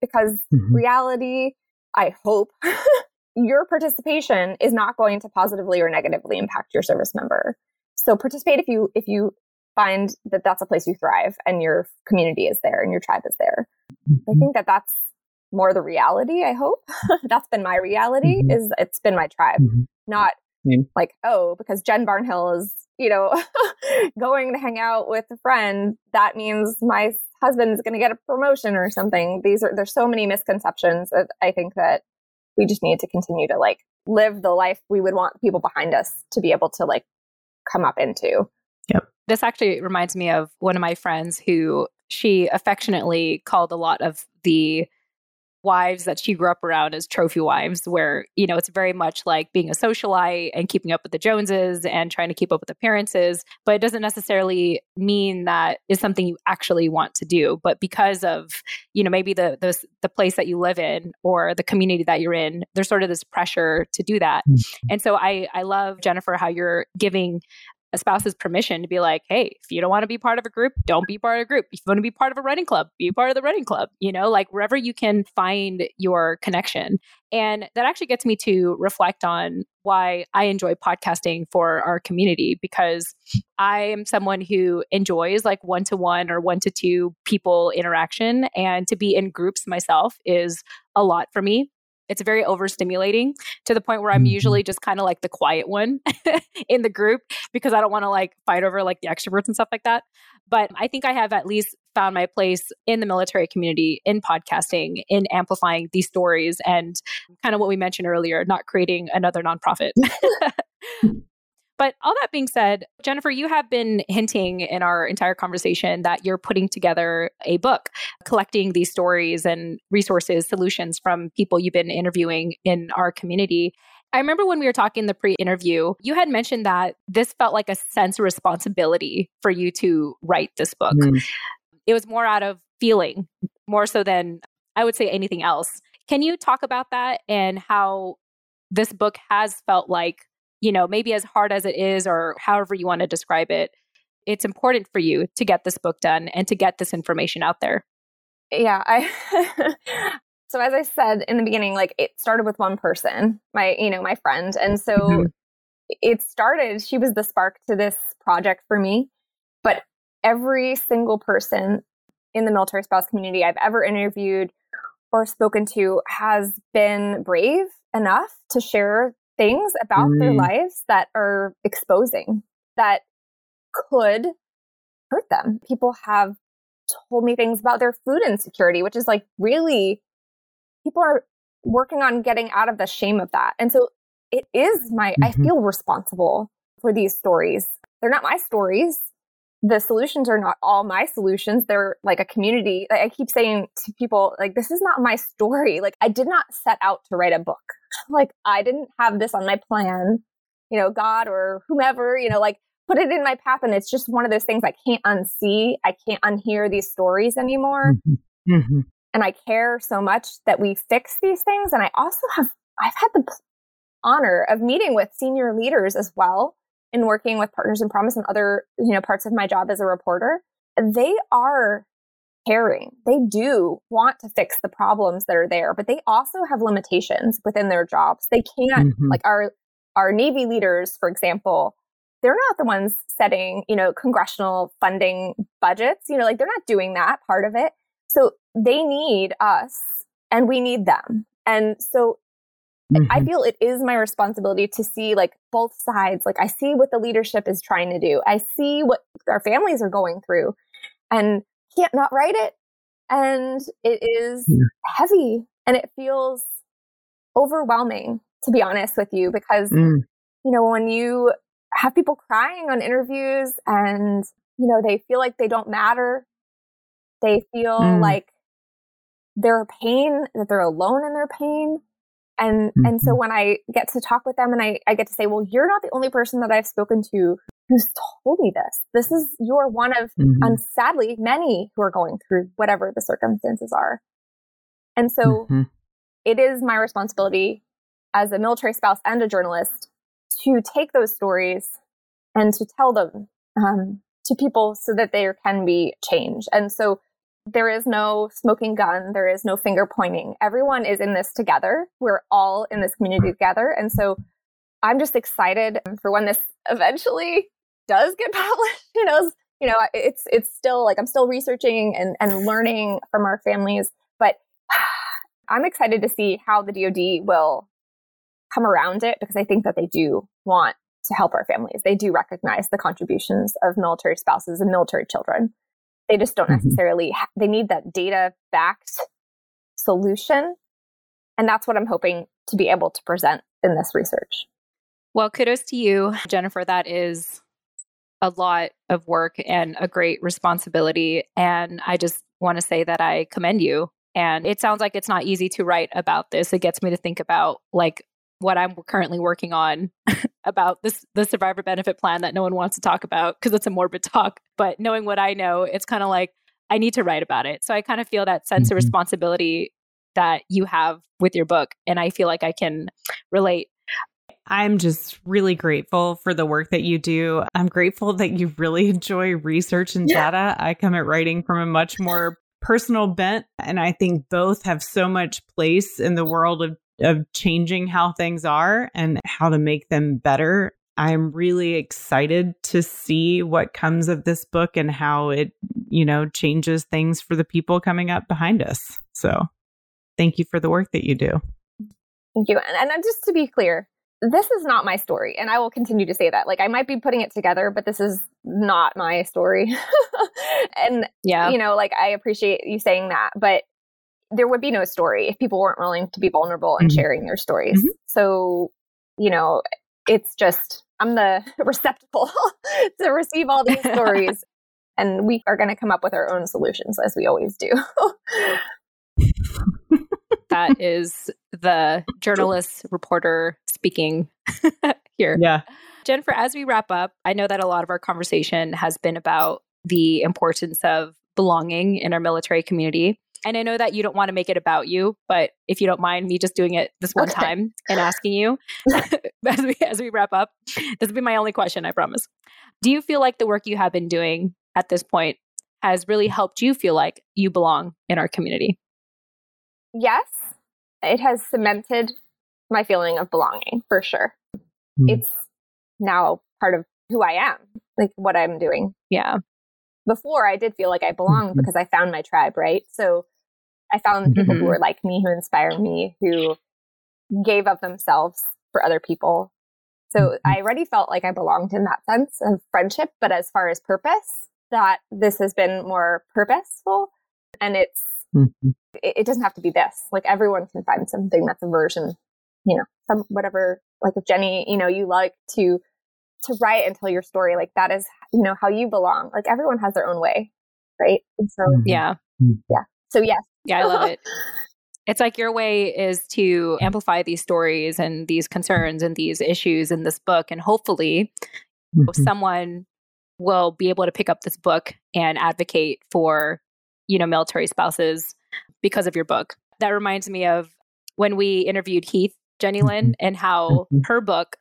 Because mm-hmm. reality, I hope, [laughs] your participation is not going to positively or negatively impact your service member. So participate if you if you find that that's a place you thrive and your community is there and your tribe is there. Mm-hmm. I think that that's more the reality. I hope [laughs] that's been my reality. Mm-hmm. Is it's been my tribe, mm-hmm. not like oh because Jen Barnhill is you know, [laughs] going to hang out with a friend, that means my husband's going to get a promotion or something. These are, there's so many misconceptions that I think that we just need to continue to like live the life we would want people behind us to be able to like come up into. Yep. This actually reminds me of one of my friends who she affectionately called a lot of the wives that she grew up around as trophy wives, where, you know, it's very much like being a socialite and keeping up with the Joneses and trying to keep up with appearances. But it doesn't necessarily mean that is something you actually want to do. But because of, you know, maybe the the, the place that you live in or the community that you're in, there's sort of this pressure to do that. Mm-hmm. And so I I love Jennifer how you're giving a spouse's permission to be like, hey, if you don't want to be part of a group, don't be part of a group. If you want to be part of a running club, be part of the running club, you know, like wherever you can find your connection. And that actually gets me to reflect on why I enjoy podcasting for our community because I am someone who enjoys like one to one or one to two people interaction. And to be in groups myself is a lot for me it's very overstimulating to the point where I'm mm-hmm. usually just kind of like the quiet one [laughs] in the group because I don't want to like fight over like the extroverts and stuff like that. But I think I have at least found my place in the military community, in podcasting, in amplifying these stories, and kind of what we mentioned earlier, not creating another nonprofit. [laughs] But all that being said, Jennifer, you have been hinting in our entire conversation that you're putting together a book, collecting these stories and resources, solutions from people you've been interviewing in our community. I remember when we were talking the pre interview, you had mentioned that this felt like a sense of responsibility for you to write this book. Mm. It was more out of feeling, more so than I would say anything else. Can you talk about that and how this book has felt like, you know, maybe as hard as it is, or however you want to describe it, it's important for you to get this book done and to get this information out there? Yeah, I [laughs] so as I said in the beginning, like it started with one person, my, you know, my friend. And so mm-hmm. it started, she was the spark to this project for me. But every single person in the military spouse community I've ever interviewed or spoken to has been brave enough to share things about mm. their lives that are exposing, that could hurt them. People have told me things about their food insecurity, which is like really, people are working on getting out of the shame of that. And so it is my, mm-hmm. I feel responsible for these stories. They're not my stories the solutions are not all my solutions. They're like a community. I keep saying to people, like, this is not my story. Like, I did not set out to write a book. [laughs] Like, I didn't have this on my plan. You know, God or whomever, you know, like put it in my path. And it's just one of those things I can't unsee. I can't unhear these stories anymore. Mm-hmm. Mm-hmm. And I care so much that we fix these things. And I also have, I've had the honor of meeting with senior leaders as well in working with Partners in Promise and other, you know, parts of my job as a reporter, they are caring. They do want to fix the problems that are there, but they also have limitations within their jobs. They can't mm-hmm. like our our Navy leaders, for example, they're not the ones setting, you know, congressional funding budgets. You know, like they're not doing that part of it. So they need us and we need them. And so Mm-hmm. I feel it is my responsibility to see like both sides. Like I see what the leadership is trying to do. I see what our families are going through and can't not write it. And it is yeah. heavy and it feels overwhelming to be honest with you because mm. you know when you have people crying on interviews and you know they feel like they don't matter they feel mm. like their pain that they're alone in their pain and mm-hmm. and so mm-hmm. when I get to talk with them and I, I get to say, well, you're not the only person that I've spoken to who's told me this. This is you're one of mm-hmm. and sadly many who are going through whatever the circumstances are. And so mm-hmm. it is my responsibility as a military spouse and a journalist to take those stories and to tell them um, to people so that there can be change. And so there is no smoking gun. There is no finger pointing. Everyone is in this together. We're all in this community together. And so I'm just excited for when this [laughs] eventually does get [laughs] published. Who knows? You know, it's it's still like I'm still researching and, and learning from our families, but [sighs] I'm excited to see how the DoD will come around it because I think that they do want to help our families. They do recognize the contributions of military spouses and military children. They just don't mm-hmm. necessarily, ha- they need that data backed solution. And that's what I'm hoping to be able to present in this research. Well, kudos to you, Jennifer. That is a lot of work and a great responsibility. And I just want to say that I commend you. And it sounds like it's not easy to write about this. It gets me to think about like what I'm currently working on [laughs] about this the survivor benefit plan that no one wants to talk about because it's a morbid talk. But knowing what I know, it's kind of like I need to write about it. So I kind of feel that sense mm-hmm. of responsibility that you have with your book, and I feel like I can relate. I'm just really grateful for the work that you do. I'm grateful that you really [laughs] enjoy research and yeah. data. I come at writing from a much more personal bent, and I think both have so much place in the world of of changing how things are and how to make them better. I'm really excited to see what comes of this book and how it, you know, changes things for the people coming up behind us. So, thank you for the work that you do. Thank you. And, and just to be clear, this is not my story. And I will continue to say that. Like, I might be putting it together, but this is not my story. [laughs] and, yeah, you know, like, I appreciate you saying that. But there would be no story if people weren't willing to be vulnerable and mm-hmm. sharing their stories. Mm-hmm. So, you know, it's just I'm the [laughs] receptacle [laughs] to receive all these stories. and we are going to come up with our own solutions as we always do. That is the journalist reporter speaking [laughs] here. Yeah. Jennifer, as we wrap up, I know that a lot of our conversation has been about the importance of belonging in our military community. And I know that you don't want to make it about you, but if you don't mind me just doing it this one okay. time and asking you [laughs] as we as we wrap up, this will be my only question, I promise. Do you feel like the work you have been doing at this point has really helped you feel like you belong in our community? Yes. It has cemented my feeling of belonging for sure. Mm. It's now part of who I am, like what I'm doing. Yeah before I did feel like I belonged mm-hmm. because I found my tribe, right? So I found people mm-hmm. who were like me, who inspire me, who gave of themselves for other people. So mm-hmm. I already felt like I belonged in that sense of friendship. But as far as purpose, that this has been more purposeful and it's, mm-hmm. it, it, doesn't have to be this. Like everyone can find something that's a version, you know, some whatever, like if Jenny, you know, you like to to write and tell your story like that is you know how you belong like everyone has their own way right and so mm-hmm. yeah mm-hmm. yeah so yes yeah i love it it's like your way is to amplify these stories and these concerns and these issues in this book and hopefully mm-hmm. someone will be able to pick up this book and advocate for you know military spouses because of your book that reminds me of when we interviewed heath jenny lynn mm-hmm. and how mm-hmm. her book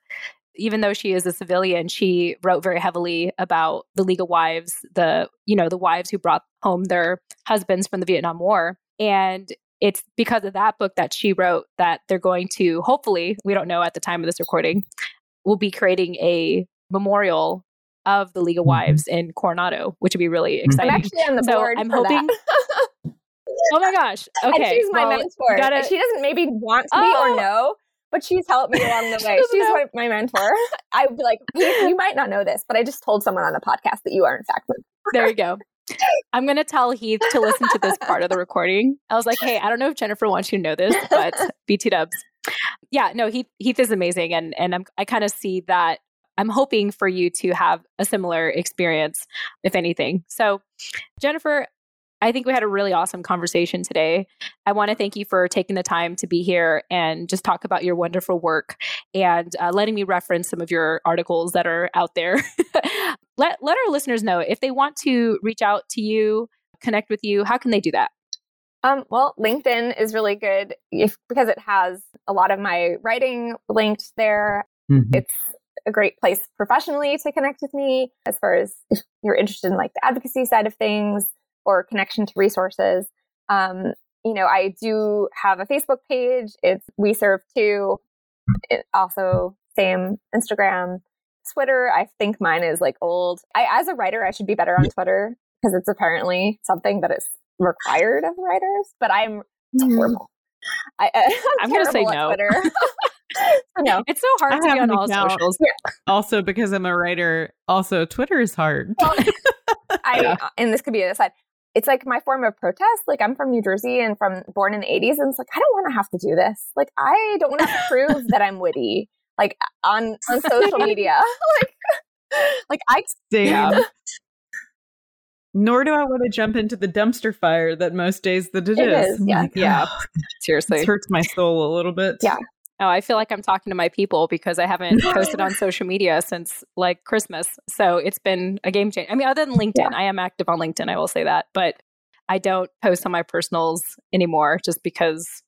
even though she is a civilian, she wrote very heavily about the League of Wives, the, you know, the wives who brought home their husbands from the Vietnam War. And it's because of that book that she wrote that they're going to, hopefully, we don't know at the time of this recording, will be creating a memorial of the League of mm-hmm. Wives in Coronado, which would be really exciting. I'm actually on the so board. I'm hoping. [laughs] oh my gosh! Okay, and she's well, my mentor. Gotta... She doesn't maybe want to be oh. or know, but she's helped me along the [laughs] way. she's my, my, mentor. [laughs] I would be like, you, you, might not know this, but I just told someone on the podcast that you are in fact. there you go. I'm going to tell Heath to listen to this part of the recording. I was like, hey, I don't know if Jennifer wants you to know this, but BT dubs. Yeah, no, Heath, Heath is amazing. And, and I'm, I kind of see that I'm hoping for you to have a similar experience, if anything. So, Jennifer, I think we had a really awesome conversation today. I want to thank you for taking the time to be here and just talk about your wonderful work and uh, letting me reference some of your articles that are out there. [laughs] let, let our listeners know if they want to reach out to you, connect with you, how can they do that? Um, well, LinkedIn is really good if, because it has a lot of my writing linked there. Mm-hmm. It's a great place professionally to connect with me as far as if you're interested in like the advocacy side of things or connection to resources. Um, you know, I do have a Facebook page. It's We Serve Too. It also, same Instagram, Twitter. I think mine is like old. I, as a writer, I should be better on Twitter because it's apparently something that is required of writers. But I'm mm. horrible. I, am going to say no. [laughs] [laughs] no, it's so hard I to be on all socials. Yeah. Also, because I'm a writer, also Twitter is hard. Well, [laughs] I yeah. Uh, and this could be a side it's like my form of protest. Like I'm from New Jersey and from born in the 80s. And it's like, I don't want to have to do this. Like I don't want to [laughs] prove that I'm witty, like on, on social media. like, like I, yeah. Nor do I want to jump into the dumpster fire that most days that it, it is. is yeah. Like, yeah. Seriously. It hurts my soul a little bit. Yeah. Oh, I feel like I'm talking to my people because I haven't [laughs] posted on social media since like Christmas. So it's been a game changer. I mean, other than LinkedIn, yeah. I am active on LinkedIn, I will say that, but I don't post on my personals anymore just because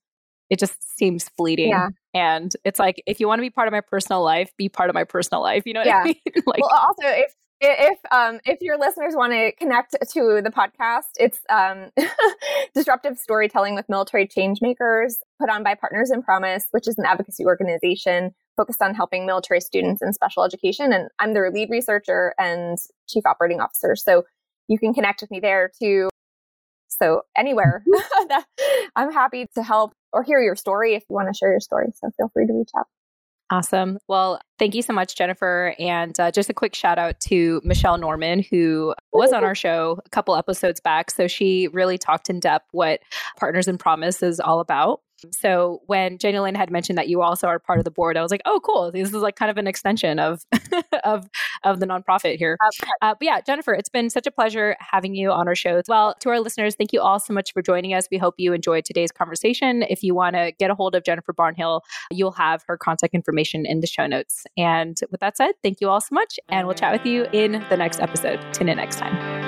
it just seems fleeting. Yeah. And it's like, if you want to be part of my personal life, be part of my personal life. You know what yeah. I [laughs] mean? like, well, also, if if um if your listeners want to connect to the podcast it's um [laughs] disruptive storytelling with military changemakers put on by partners in promise which is an advocacy organization focused on helping military students in special education. And i'm their lead researcher and chief operating officer. So you can connect with me there too. So anywhere [laughs] i'm happy to help or hear your story if you want to share your story. So feel free to reach out Awesome. Well, thank you so much, Jennifer. And uh, just a quick shout out to Michelle Norman, who was on our [laughs] show a couple episodes back. So she really talked in depth what Partners in Promise is all about. So when Jenny Lynn had mentioned that you also are part of the board, I was like, oh, cool. This is like kind of an extension of [laughs] of of the nonprofit here. Uh, but yeah, Jennifer, it's been such a pleasure having you on our show. Well, to our listeners, thank you all so much for joining us. We hope you enjoyed today's conversation. If you want to get a hold of Jennifer Barnhill, you'll have her contact information in the show notes. And with that said, thank you all so much, and we'll chat with you in the next episode. Tune in next time.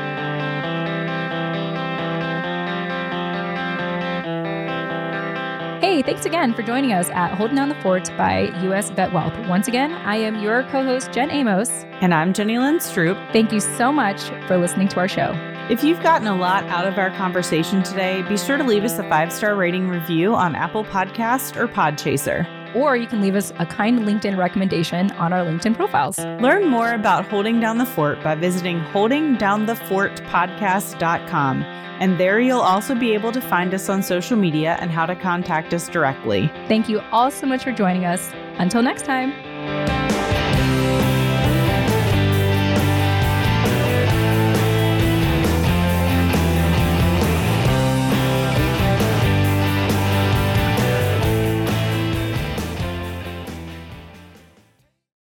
Hey, thanks again for joining us at Holding Down the Fort by US Vet Wealth. Once again, I am your co host, Jen Amos. And I'm Jenny Lynn Stroop. Thank you so much for listening to our show. If you've gotten a lot out of our conversation today, be sure to leave us a five star rating review on Apple Podcast or Podchaser. Or you can leave us a kind LinkedIn recommendation on our LinkedIn profiles. Learn more about Holding Down the Fort by visiting holdingdownthefortpodcast.com and there you'll also be able to find us on social media and how to contact us directly. Thank you all so much for joining us. Until next time.